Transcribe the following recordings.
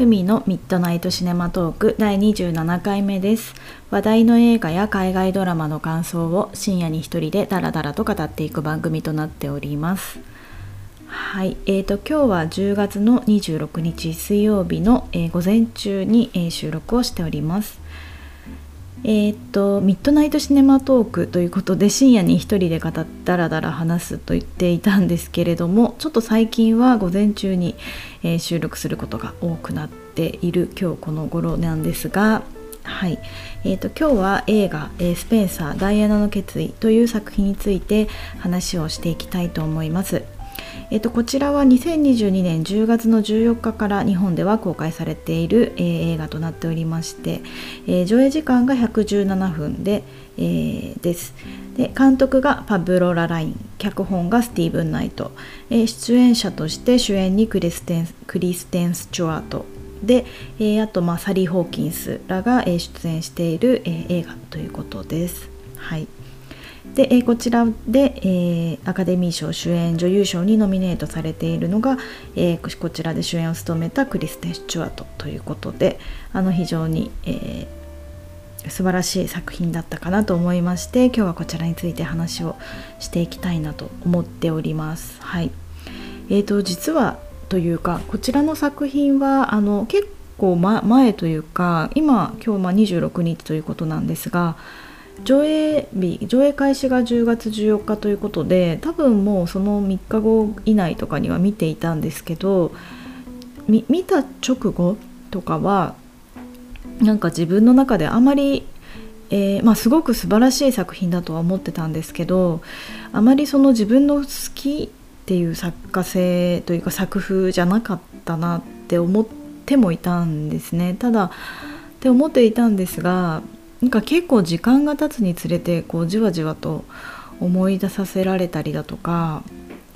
ふみのミッドナイトシネマトーク第27回目です。話題の映画や海外ドラマの感想を深夜に一人でダラダラと語っていく番組となっております。はい。えーと、今日は10月の26日水曜日の、えー、午前中に、えー、収録をしております。えー、っとミッドナイトシネマトークということで深夜に一人で語っダラダラ話すと言っていたんですけれどもちょっと最近は午前中に、えー、収録することが多くなっている今日この頃なんですがはい、えーと、今日は映画、えー、スペンサーダイアナの決意」という作品について話をしていきたいと思います。えっと、こちらは2022年10月の14日から日本では公開されている、えー、映画となっておりまして、えー、上映時間が117分で,、えー、ですで監督がパブロ・ラライン脚本がスティーブン・ナイト、え出演者として主演にクリステンクリステンス・チュワートで、えあと、まあ、サリー・ホーキンスらが、え出演している、え映画ということです。はいで、えこちらで、え、アカデミー賞主演女優賞にノミネートされているのが、え、こちらで主演を務めたクリステン・スチュワートということであの非常に、えー、素晴らしい作品だったかなと思いまして今日はこちらについて話をしていきたいなと思っております。はいえーと、実はというかこちらの作品はあの結構、ま、前というか今今日ま26日ということなんですが上映日上映開始が10月14日ということで多分もうその3日後以内とかには見ていたんですけど見た直後とかはなんか自分の中であまり、えー、まあ、すごく素晴らしい作品だとは思ってたんですけどあまりその自分の好きっていう作家性というか作風じゃなかったなって思ってもいたんですね。ただって思っていたんですがなんか結構時間が経つにつれてこうじわじわと思い出させられたりだとか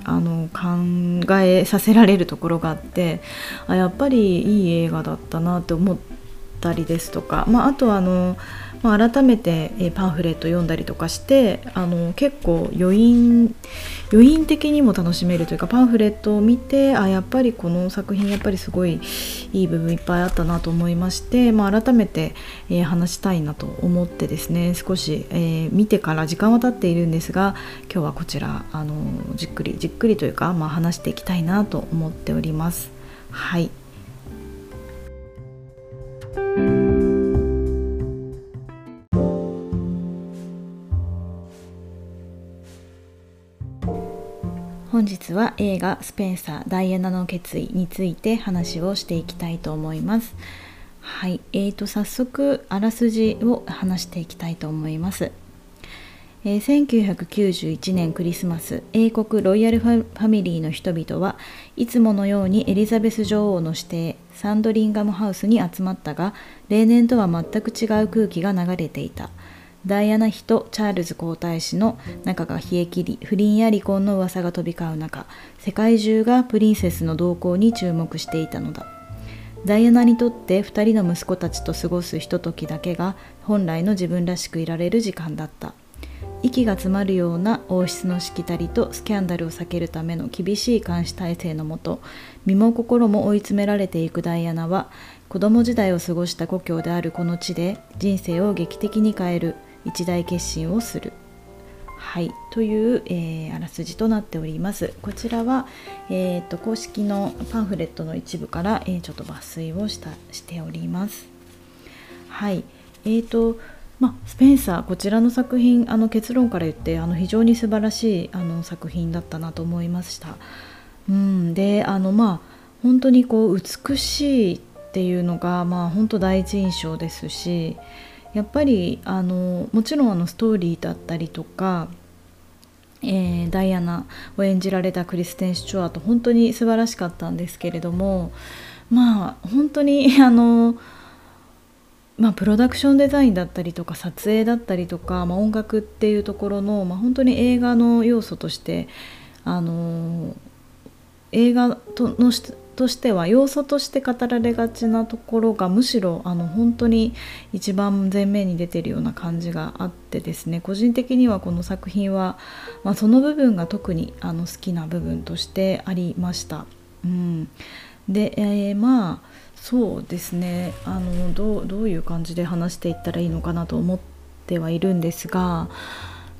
あの考えさせられるところがあってあやっぱりいい映画だったなって思ったりですとか、まあ、あとあのまあ、改めて、えパンフレット読んだりとかしてあの結構余韻余韻的にも楽しめるというかパンフレットを見てあやっぱりこの作品やっぱりすごいいい部分いっぱいあったなと思いまして、まあ、改めて、え、話したいなと思ってですね少し、えー、見てから時間は経っているんですが今日はこちらあのじっくりじっくりというか、まあ、話していきたいなと思っております。はい本日は映画「スペンサーダイアナの決意」について話をしていきたいと思います。はい、えーと早速あらすじを話していきたいと思います。えー、1991年クリスマス英国ロイヤルファミリーの人々はいつものようにエリザベス女王の指定サンドリンガムハウスに集まったが例年とは全く違う空気が流れていた。ダイアナ妃とチャールズ皇太子の仲が冷え切り不倫や離婚の噂が飛び交う中世界中がプリンセスの動向に注目していたのだ。ダイアナにとって2人の息子たちと過ごすひとときだけが本来の自分らしくいられる時間だった。息が詰まるような王室のしきたりとスキャンダルを避けるための厳しい監視体制のもと身も心も追い詰められていくダイアナは子供時代を過ごした故郷であるこの地で人生を劇的に変える。一大決心をする。はい、という、えー、あらすじとなっております。こちらは、えーと、公式のパンフレットの一部から、えー、ちょっと抜粋をしたしております。はい、えーとまスペンサーこちらの作品あの結論から言ってあの非常に素晴らしいあの作品だったなと思いました。うん、であのまあ本当にこう美しいっていうのがまあ本当第一印象ですしやっぱりあのもちろんあのストーリーだったりとか、えー、ダイアナを演じられたクリステン・シチュワート本当に素晴らしかったんですけれどもまあ本当に あのまあ、プロダクションデザインだったりとか撮影だったりとか、まあ、音楽っていうところの、まあ、本当に映画の要素としてあの映画とのとしては要素として語られがちなところがむしろあの本当に一番前面に出てるような感じがあってですね。個人的にはこの作品は、まあ、その部分が特にあの好きな部分としてありました。うん。で、えー、まあそうですね。あのどうどういう感じで話していったらいいのかなと思ってはいるんですが、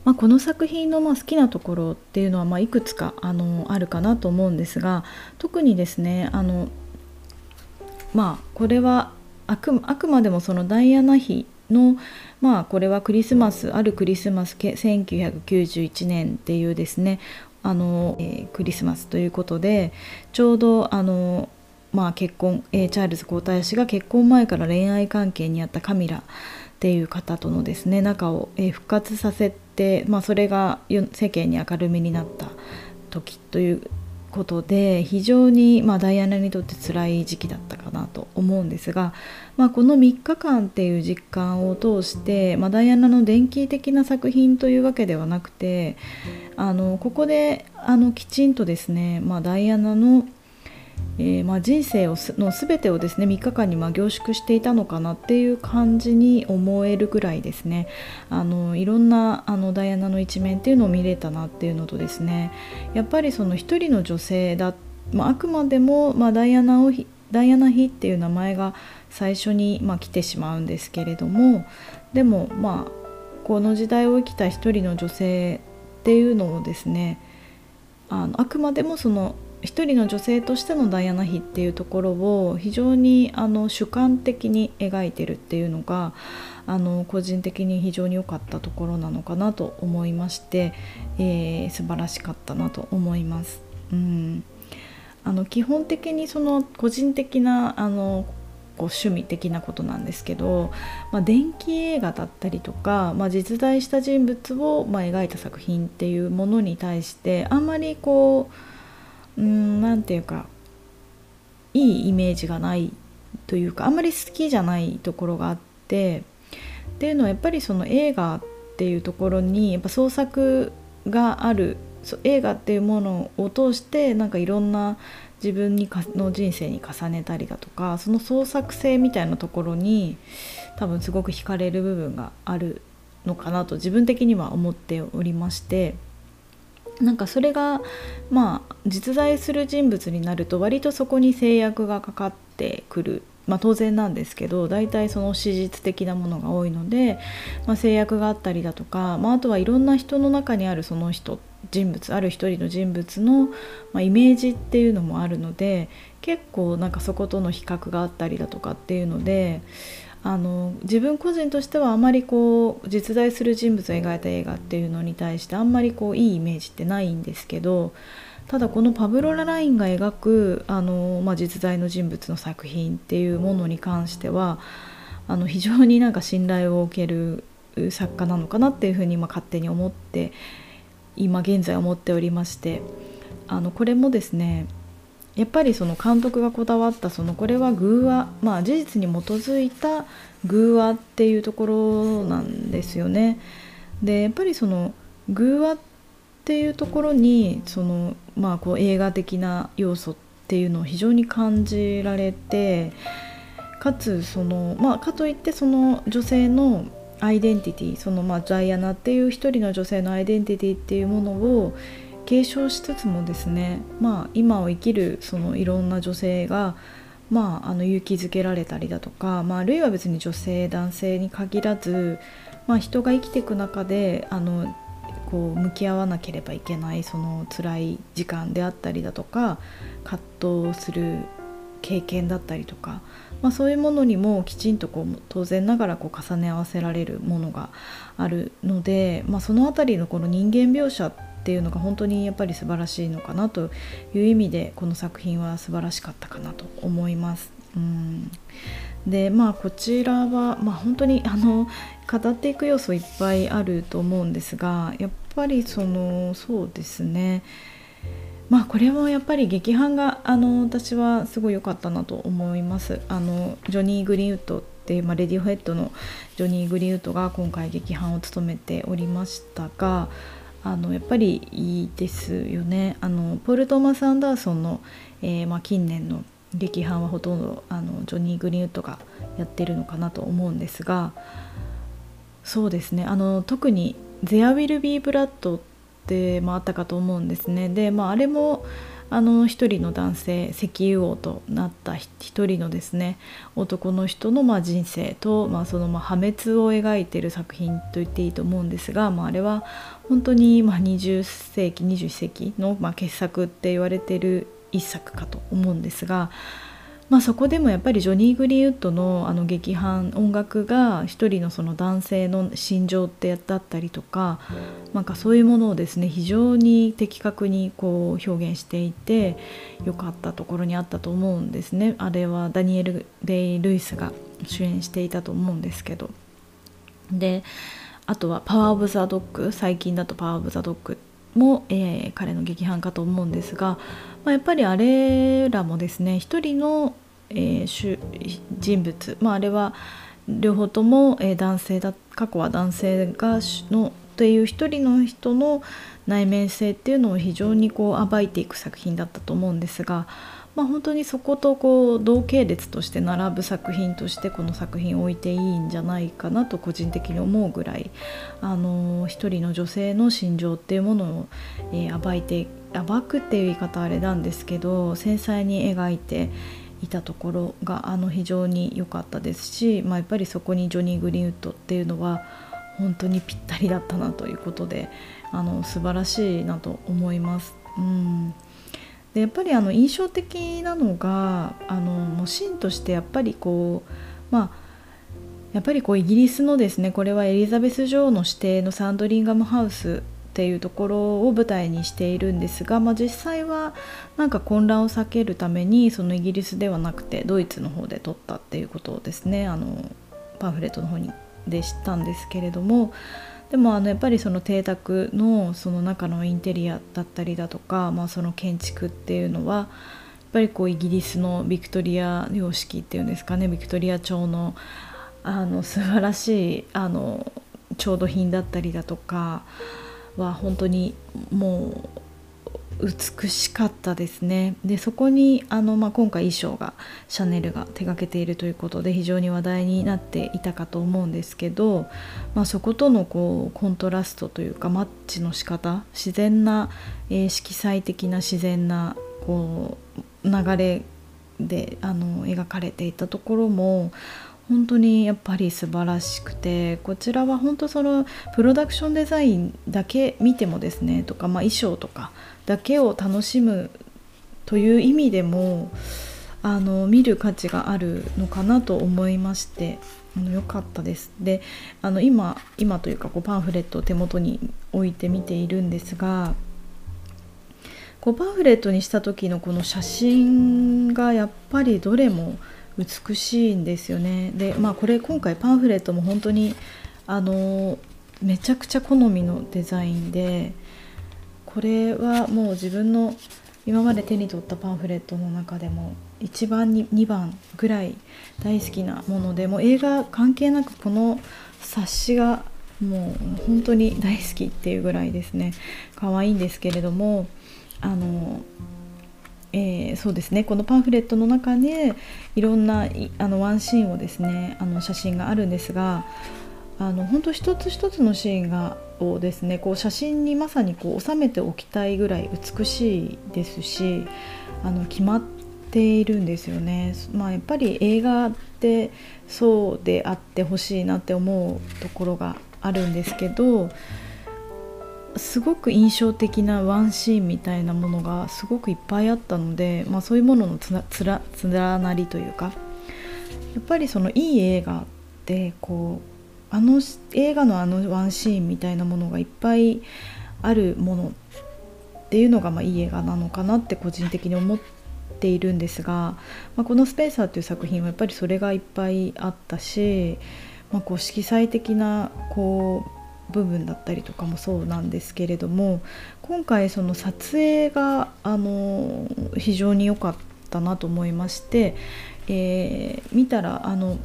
まあ、この作品のま好きなところっていうのはまいくつかあのあるかなと思うんですが特にですねあのまあこれはあくあくまでもそのダイアナ妃のまあこれはクリスマスあるクリスマス1991年っていうですねあの、えー、クリスマスということでちょうどあのまあ、結婚、えー、チャールズ皇太子が結婚前から恋愛関係にあったカミラっていう方とのですね仲を、えー、復活させて、まあ、それが世間に明るみになった時ということで非常に、まあ、ダイアナにとって辛い時期だったかなと思うんですが、まあ、この3日間っていう実感を通して、まあ、ダイアナの電気的な作品というわけではなくてあのここであのきちんとですね、まあ、ダイアナのえー、まあ、人生をの全てをですね3日間にま凝縮していたのかなっていう感じに思えるぐらいですね。あのいろんなあのダイアナの一面っていうのを見れたなっていうのとですね。やっぱりその一人の女性だ、まあ、あくまでも、まあ、ダイアナをダイアナ妃っていう名前が最初に、ま来てしまうんですけれどもでもまあこの時代を生きた一人の女性っていうのをですねあのあくまでもその一人の女性としてのダイアナ妃っていうところを非常にあの主観的に描いてるっていうのがあの個人的に非常に良かったところなのかなと思いまして、えー、素晴らしかったなと思います。うんあの基本的にその個人的なあのこう趣味的なことなんですけど、まあ、電気映画だったりとか、まあ、実在した人物を、まあ、描いた作品っていうものに対してあんまりこううん何て言うかいいイメージがないというかあんまり好きじゃないところがあってっていうのはやっぱりその映画っていうところにやっぱ創作がある映画っていうものを通してなんかいろんな自分にかの人生に重ねたりだとかその創作性みたいなところに多分すごく惹かれる部分があるのかなと自分的には思っておりましてなんかそれがまあ実在する人物になると割とそこに制約がかかってくる。まあ、当然なんですけど大体その史実的なものが多いので、まあ、制約があったりだとか、まあ、あとはいろんな人の中にあるその人人物ある一人の人物の、ま、イメージっていうのもあるので結構なんかそことの比較があったりだとかっていうのであの自分個人としてはあまりこう実在する人物を描いた映画っていうのに対してあんまりこういいイメージってないんですけどただこのパブロ・ララインが描くあの、まあ、実在の人物の作品っていうものに関してはあの非常になんか信頼を受ける作家なのかなっていうふうに今勝手に思って今現在思っておりましてあのこれもですねやっぱりその監督がこだわったそのこれは偶話まあ事実に基づいた偶話っていうところなんですよね。でやっぱりその偶話っていうところにそのまあこう映画的な要素っていうのを非常に感じられてかつそのまあかといってその女性のアイデンティティそのまあジャイアナっていう一人の女性のアイデンティティっていうものを継承しつつもですね、まあ、今を生きるそのいろんな女性が、まあ、あの勇気づけられたりだとか、まあ、あるいは別に女性男性に限らず、まあ、人が生きていく中であのこう向き合わなければいけないその辛い時間であったりだとか葛藤する経験だったりとか、まあ、そういうものにもきちんとこう当然ながらこう重ね合わせられるものがあるので、まあ、その辺りのこの人間描写っていうのが本当にやっぱり素晴らしいのかなという意味でこの作品は素晴らしかったかなと思います。うんでまあこちらは、まあ、本当にあの 語っていく要素いっぱいあると思うんですがやっぱりそのそうですねまあこれもやっぱり劇伴があの私はすごい良かったなと思います。あのジョニー・グリーンウッドっていう、まあ、レディオヘッドのジョニー・グリーンウッドが今回劇伴を務めておりましたがあのやっぱりいいですよね。あのポール・トーマス・アンダーソンの、えー、まあ、近年の劇伴はほとんどあのジョニー・グリーンウッドがやってるのかなと思うんですがそうですね。あの特に「There Will Be Blood」って、まあ、あったかと思うんですね。で、まあ、あれもあの一人の男性石油王となった一人のですね男の人のまあ人生と、まあ、そのまあ破滅を描いている作品と言っていいと思うんですが、まあ、あれは本当にまあ20世紀21世紀のまあ傑作って言われている一作かと思うんですが。まあ、そこでもやっぱりジョニー・グリーウッドのあの劇伴音楽が一人のその男性の心情ってだったりとかなんかそういうものをですね非常に的確にこう表現していて良かったところにあったと思うんですね。あれはダニエル・デイ・ルイスが主演していたと思うんですけど。であとは「パワー・オブ・ザ・ドッグ」最近だと「パワー・オブ・ザ・ドッグ」も、えー、彼の劇伴かと思うんですが、まあ、やっぱりあれらもですね一人の、えー、人物、まあ、あれは両方とも、えー、男性だ過去は男性がのという一人の人の内面性っていうのを非常にこう暴いていく作品だったと思うんですが、まあ、本当にそことこう同系列として並ぶ作品としてこの作品を置いていいんじゃないかなと個人的に思うぐらいあの一人の女性の心情っていうものを、えー、暴いて暴くっていう言い方あれなんですけど繊細に描いていたところがあの非常に良かったですし、まあ、やっぱりそこにジョニー・グリーンウッドっていうのは本当にぴったりだったなということであの素晴らしいなと思います。うんでやっぱりあの印象的なのがあのもうシーンとしてやっぱりこうまあやっぱりこうイギリスのですねこれはエリザベス女王の指定のサンドリンガムハウスっていうところを舞台にしているんですが、まあ、実際はなんか混乱を避けるためにそのイギリスではなくてドイツの方で撮ったっていうことをですね。あのパンフレットの方にで知ったんですけれどもでもあのやっぱりその邸宅のその中のインテリアだったりだとか、まあ、その建築っていうのはやっぱりこうイギリスのビクトリア様式っていうんですかねビクトリア朝のあの素晴らしいあの調度品だったりだとかは本当にもう美しかったですね。でそこにあの、まあ、今回衣装がシャネルが手がけているということで非常に話題になっていたかと思うんですけど、まあ、そことのこうコントラストというかマッチの仕方自然な、えー、色彩的な自然なこう流れであの描かれていたところも本当にやっぱり素晴らしくてこちらは本当そのプロダクションデザインだけ見てもですねとか、まあ、衣装とかだけを楽しむという意味でもあの見る価値があるのかなと思いましてあのよかったです。であの今今というかこうパンフレットを手元に置いて見ているんですがこうパンフレットにした時のこの写真がやっぱりどれも美しいんですよね。でまあこれ今回パンフレットも本当にあのめちゃくちゃ好みのデザインでこれはもう自分の今まで手に取ったパンフレットの中でも1番に2番ぐらい大好きなものでもう映画関係なくこの冊子がもう本当に大好きっていうぐらいですね。可愛いんですけれどもあのえー、そうですね。このパンフレットの中でいろんなあのワンシーンをですねあの写真があるんですがあの本当一つ一つのシーンがをですねこう写真にまさにこう収めておきたいぐらい美しいですしあの決まっているんですよね。まあ、やっぱり映画ってそうであってほしいなって思うところがあるんですけどすごく印象的なワンシーンみたいなものがすごくいっぱいあったので、まあ、そういうもののつらつらつらなりというかやっぱりそのいい映画ってこうあの映画のあのワンシーンみたいなものがいっぱいあるものっていうのがまあいい映画なのかなって個人的に思っているんですが、まあ、この「スペーサー」という作品はやっぱりそれがいっぱいあったし、まあ、こう色彩的なこう部分だったりとかもそうなんですけれども今回その撮影があの非常に良かったなと思いまして、えー、見たらあの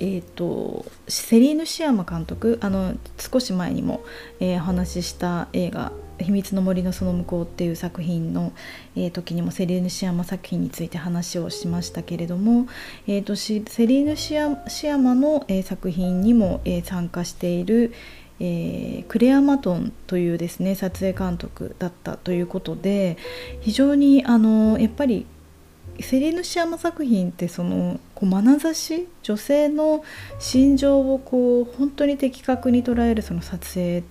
えーと、セリーヌ・シアマ監督あの少し前にも、えー、お話しした映画秘密の森のその向こうっていう作品の、えー、時にもセリーヌ・シアマ作品について話をしましたけれども、えーと、セリーヌシア・シアマの、えー、作品にも、えー、参加している、えー、クレア・マトンというですね撮影監督だったということで非常にあのやっぱりセリーヌ・シアマ作品ってそのこう眼差し女性の心情をこう本当に的確に捉えるその撮影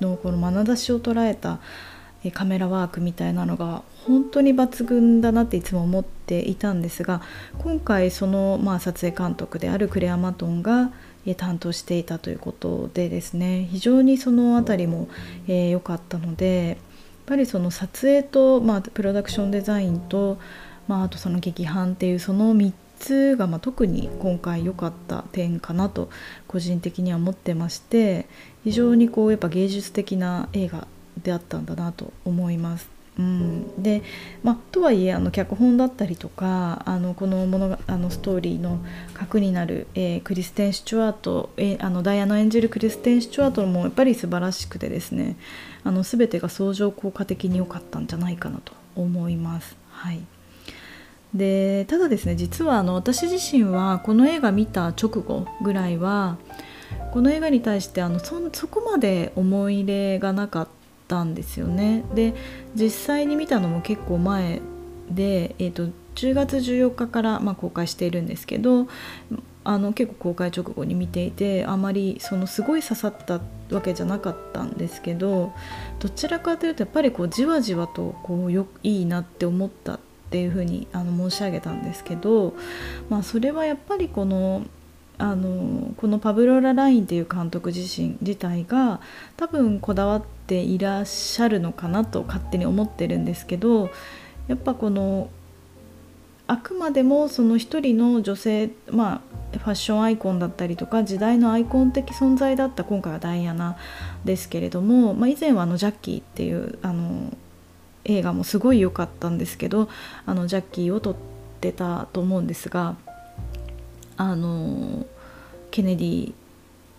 のこの眼差しを捉えたカメラワークみたいなのが本当に抜群だなっていつも思っていたんですが今回その、まあ、撮影監督であるクレア・マトンが担当していたということでですね非常にその辺りも良、えー、かったのでやっぱりその撮影と、まあ、プロダクションデザインと、まあ、あとその劇伴っていうその3つが、まあ、特に今回良かった点かなと個人的には思ってまして非常にこうやっぱ芸術的な映画であったんだなと思います。うん、で、まあ、とはいえあの脚本だったりとかあのこの物あのストーリーの核になる、えー、クリステン・シチュワート、えー、あのダイアナ演じるクリステン・シチュワートもやっぱり素晴らしくてですねあの全てが相乗効果的に良かったんじゃないかなと思います。はいでただですね実はあの私自身はこの映画見た直後ぐらいはこの映画に対してあのそそこまで思い入れがなかったんですよね。で実際に見たのも結構前で、えーと、10月14日から、まあ、公開しているんですけどあの結構公開直後に見ていてあまりそのすごい刺さったわけじゃなかったんですけどどちらかというとやっぱりこうじわじわとこうよいいなって思ったっていうふうにあの申し上げたんですけど、まあ、それはやっぱりこのあのこのパブロ・ララインっていう監督自身自体が多分こだわっていらっしゃるのかなと勝手に思ってるんですけどやっぱこのあくまでもその一人の女性まあファッションアイコンだったりとか時代のアイコン的存在だった今回はダイアナですけれども、まあ、以前はあのジャッキーっていうあの映画もすごい良かったんですけどあのジャッキーを撮ってたと思うんですがあのケネディ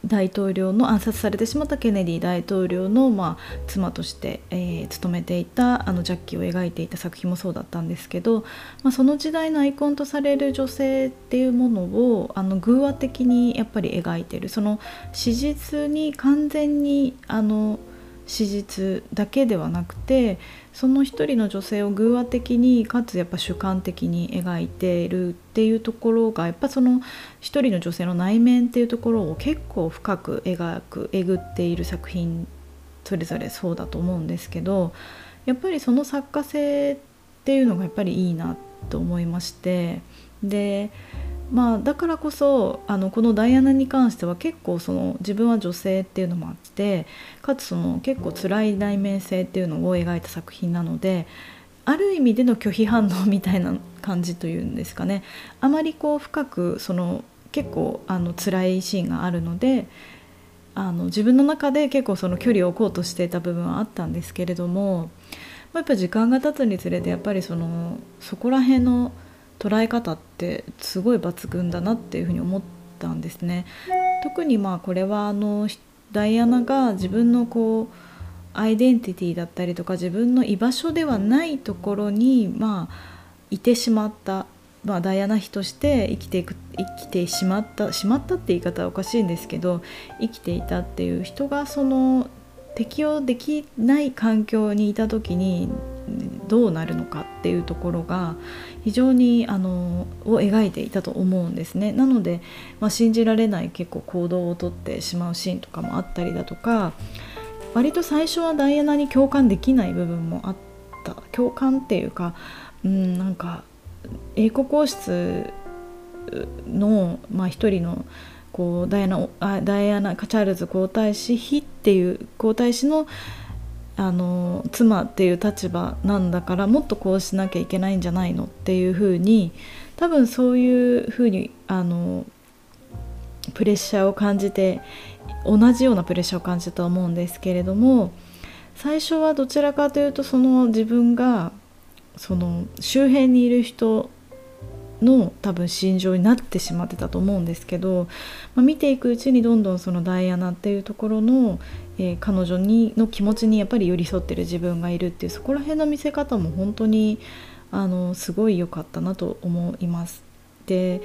大統領の暗殺されてしまったケネディ大統領の、まあ、妻として、えー、務めていたあのジャッキーを描いていた作品もそうだったんですけど、まあ、その時代のアイコンとされる女性っていうものをあの偶話的にやっぱり描いてる。その史実に完全にあの史実だけではなくてその一人の女性を偶話的にかつやっぱ主観的に描いているっていうところがやっぱその一人の女性の内面っていうところを結構深く描くえぐっている作品それぞれそうだと思うんですけどやっぱりその作家性っていうのがやっぱりいいなと思いましてでまあ、だからこそあのこのダイアナに関しては結構その自分は女性っていうのもあってかつその結構辛い内面性っていうのを描いた作品なのである意味での拒否反応みたいな感じというんですかね。あまりこう深くその結構あの辛いシーンがあるのであの自分の中で結構その距離を置こうとしていた部分はあったんですけれどもまあやっぱ時間が経つにつれてやっぱりそのそこら辺の捉え方ってすごい抜群だなっていうふうに思ったんですね。特にまあこれはあのダイアナが自分のこうアイデンティティだったりとか自分の居場所ではないところにまあいてしまった、まあ、ダイアナ妃として生きていく生きてしまったしまったって言い方はおかしいんですけど生きていたっていう人がその適応できない環境にいた時にどうなるのかっていうところが非常にあのを描いていたと思うんですね。なので、まあ、信じられない結構行動をとってしまうシーンとかもあったりだとか割と最初はダイアナに共感できない部分もあった。共感っていうかうんなんか英国王室の、まあ、一人のこうダイアナあダイアナチャールズ皇太子妃っていう皇太子のあの妻っていう立場なんだからもっとこうしなきゃいけないんじゃないのっていうふうに多分そういうふうにあのプレッシャーを感じて同じようなプレッシャーを感じたと思うんですけれども最初はどちらかというとその自分がその周辺にいる人の多分心情になってしまってたと思うんですけど、まあ、見ていくうちにどんどんそのダイアナっていうところの、えー、彼女にの気持ちにやっぱり寄り添ってる自分がいるっていうそこら辺の見せ方も本当にあのすごい良かったなと思います。で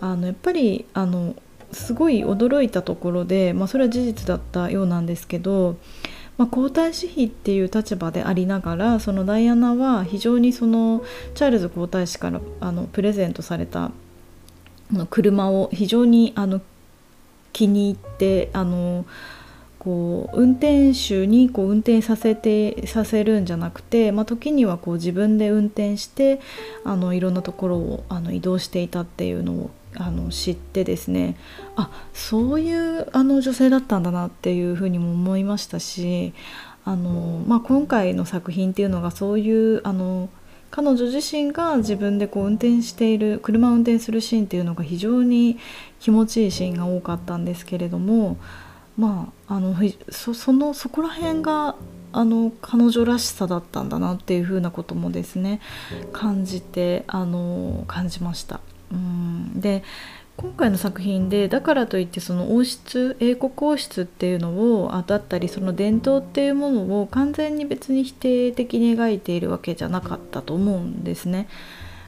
あのやっぱりあのすごい驚いたところで、まあ、それは事実だったようなんですけど、まあ、皇太子妃っていう立場でありながらそのダイアナは非常にそのチャールズ皇太子からあのプレゼントされた車を非常にあの気に入ってあのこう運転手にこう運転させてさせるんじゃなくて、まあ、時にはこう自分で運転してあのいろんなところをあの移動していたっていうのをあの知ってですねあそういうあの女性だったんだなっていうふうにも思いましたしあの、まあ、今回の作品っていうのがそういうあの彼女自身が自分でこう運転している車を運転するシーンっていうのが非常に気持ちいいシーンが多かったんですけれどもまああのそそのそこら辺があの彼女らしさだったんだなっていうふうなこともですね感じてあの感じました。うんで今回の作品でだからといってその王室英国王室っていうのをだったりその伝統っていうものを完全に別に否定的に描いているわけじゃなかったと思うんですね。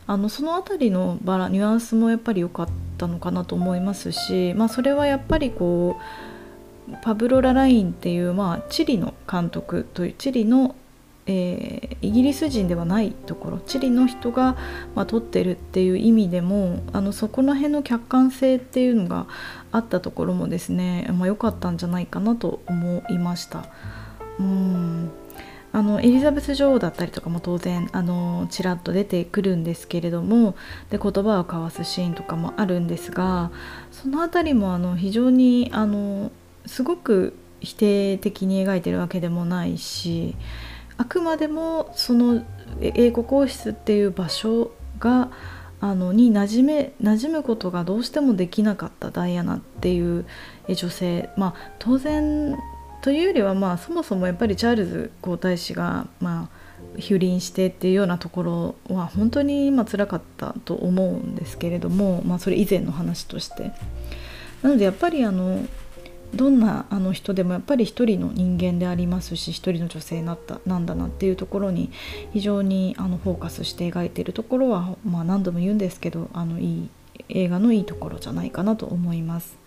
あのその辺りのバラニュアンスもやっぱり良かったのかなと思いますし、まあ、それはやっぱりこうパブロ・ララインっていう、まあ、チリの監督というチリのえー、イギリス人ではないところチリの人が、まあ、撮ってるっていう意味でもあのそこの辺の客観性っていうのがあったところもですね良、まあ、かったんじゃないかなと思いました。うんあのエリザベス女王だったりとかも当然あのちらっと出てくるんですけれどもで言葉を交わすシーンとかもあるんですがその辺りもあの非常にあのすごく否定的に描いてるわけでもないしあくまでもその英国王室っていう場所があのに馴染め馴染むことがどうしてもできなかったダイアナっていう女性まあ当然というよりはまあそもそもやっぱりチャールズ皇太子がまあ不倫してっていうようなところは本当に今辛かったと思うんですけれども、まあ、それ以前の話として。なのでやっぱりあのどんなあの人でもやっぱり一人の人間でありますし一人の女性なったなんだなっていうところに非常にあのフォーカスして描いてるところは、まあ、何度も言うんですけどあのいい映画のいいところじゃないかなと思います。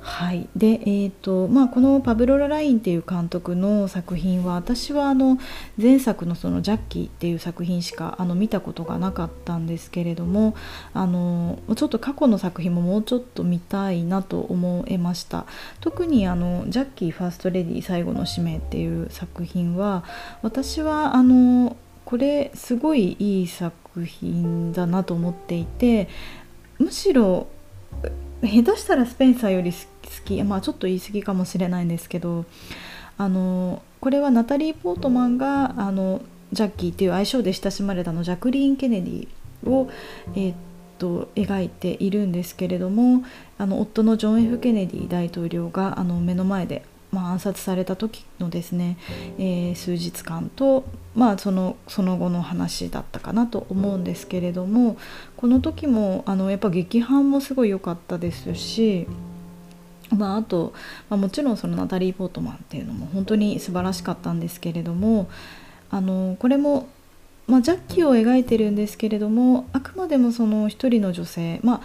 はい。でえーとまあ、このパブロ・ララインっていう監督の作品は私はあの前作のその「ジャッキー」っていう作品しかあの見たことがなかったんですけれどもあのちょっと過去の作品ももうちょっと見たいなと思いました。特にあの「ジャッキーファーストレディ最後の使命」っていう作品は私はあのこれすごいいい作品だなと思っていてむしろ下手したらスペンサーより好きまあちょっと言い過ぎかもしれないんですけどあのこれはナタリー・ポートマンがあのジャッキーっていう愛称で親しまれたのジャクリーン・ケネディを、えー、っと描いているんですけれどもあの夫のジョン・ F・ ケネディ大統領があの目の前でまあ、暗殺された時のですね、えー、数日間と、まあ、そのその後の話だったかなと思うんですけれどもこの時もあのやっぱ劇伴もすごい良かったですし。まあ、あと、まあ、もちろんそのナタリー・ポートマンっていうのも本当に素晴らしかったんですけれどもあのこれも、まあ、ジャッキーを描いてるんですけれどもあくまでもその一人の女性まあ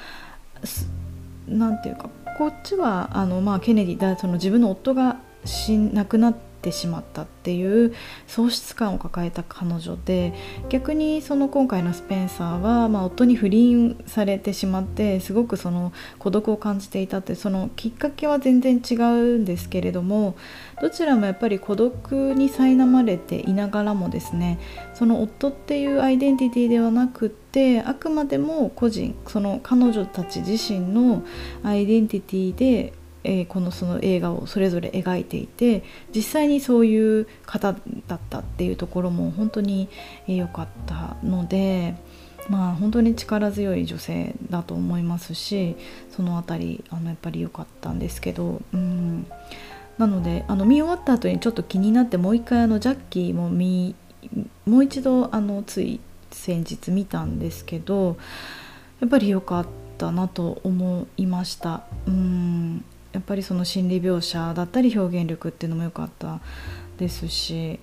なんていうかこっちはあの、まあ、ケネディだその自分の夫が死亡くなってしまったっていう喪失感を抱えた彼女で逆にその今回のスペンサーは、まあ、夫に不倫されてしまってすごくその孤独を感じていたってそのきっかけは全然違うんですけれどもどちらもやっぱり孤独に苛まれていながらもですねその夫っていうアイデンティティではなくってあくまでも個人その彼女たち自身のアイデンティティでえー、このその映画をそれぞれ描いていて実際にそういう方だったっていうところも本当に良かったので。まあ本当に力強い女性だと思いますしその辺りあのやっぱり良かったんですけど、うん、なのであの見終わった後にちょっと気になってもう一回あのジャッキーも見もう一度あのつい先日見たんですけどやっぱり良かったなと思いました。うんやっぱりその心理描写だったり表現力っていうのも良かったですし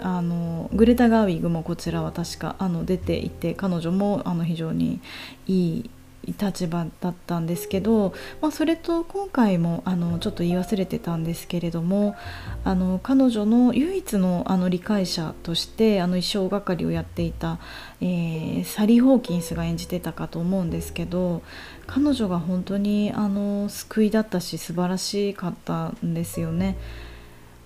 あのグレタ・ガーウィグもこちらは確かあの出ていて彼女もあの非常にいい立場だったんですけど、まあ、それと今回もあのちょっと言い忘れてたんですけれどもあの彼女の唯一のあの理解者としてあの衣装係をやっていた、えー、サリー・ホーキンスが演じてたかと思うんですけど彼女が本当にあの救いだったし素晴らしかったんですよね。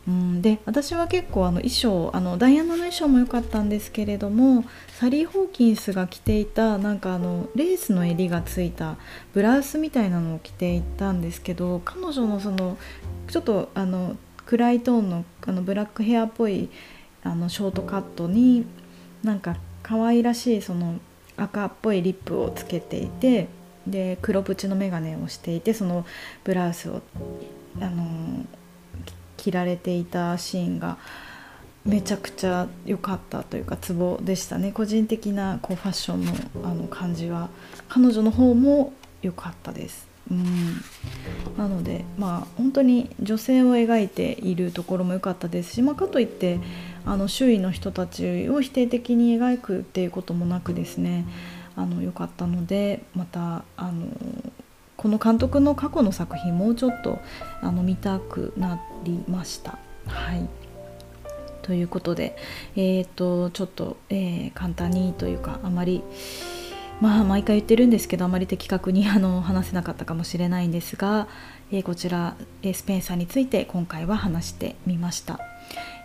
うん、で私は結構あの衣装あのダイアナの衣装も良かったんですけれどもサリー・ホーキンスが着ていたなんかあのレースの襟がついたブラウスみたいなのを着ていたんですけど彼女のそのちょっとあの暗いトーンのあのブラックヘアっぽいあのショートカットになんか可愛らしいその赤っぽいリップをつけていてで黒縁の眼鏡をしていてそのブラウスをあの着られていたシーンがめちゃくちゃ良かったというかツボでしたね個人的なこうファッションのあの感じは彼女の方も良かったです。うんなのでまあ本当に女性を描いているところも良かったですし、まあ、かといってあの周囲の人たちを否定的に描くっていうこともなくですねあの良かったのでまたあのこの監督の過去の作品もうちょっとあの見たくなりました。はいということで、えーと、ちょっと、えー、簡単にというかあまりまあ毎回言ってるんですけどあまり的確に あの話せなかったかもしれないんですが、えー、こちら、えー、スペンサーについて今回は話してみました。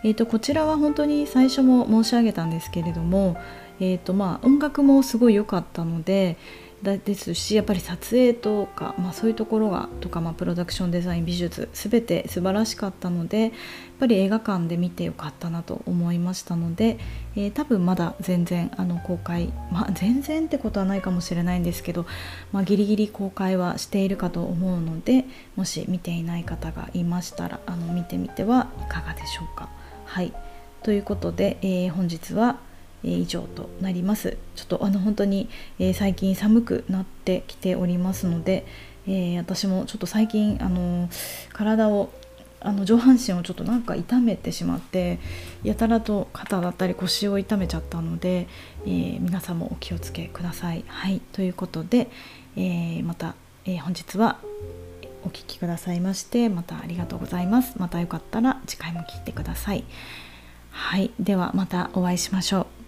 えーと、こちらは本当に最初も申し上げたんですけれども、えーとまあ、音楽もすごい良かったので、ですしやっぱり撮影とか、まあ、そういうところがとか、まあ、プロダクションデザイン美術全て素晴らしかったのでやっぱり映画館で見てよかったなと思いましたので、えー、多分まだ全然あの公開、まあ、全然ってことはないかもしれないんですけど、まあ、ギリギリ公開はしているかと思うのでもし見ていない方がいましたらあの見てみてはいかがでしょうか。はいということで、えー、本日は「え以上となりますちょっとあの本当に、え最近寒くなってきておりますので、えー、私もちょっと最近あの体をあの上半身をちょっとなんか痛めてしまってやたらと肩だったり腰を痛めちゃったので、え、皆さんもお気をつけください。はいということで、え、また、え本日はお聴きくださいましてまたありがとうございます。またよかったら次回も聞いてください。はいではまたお会いしましょう。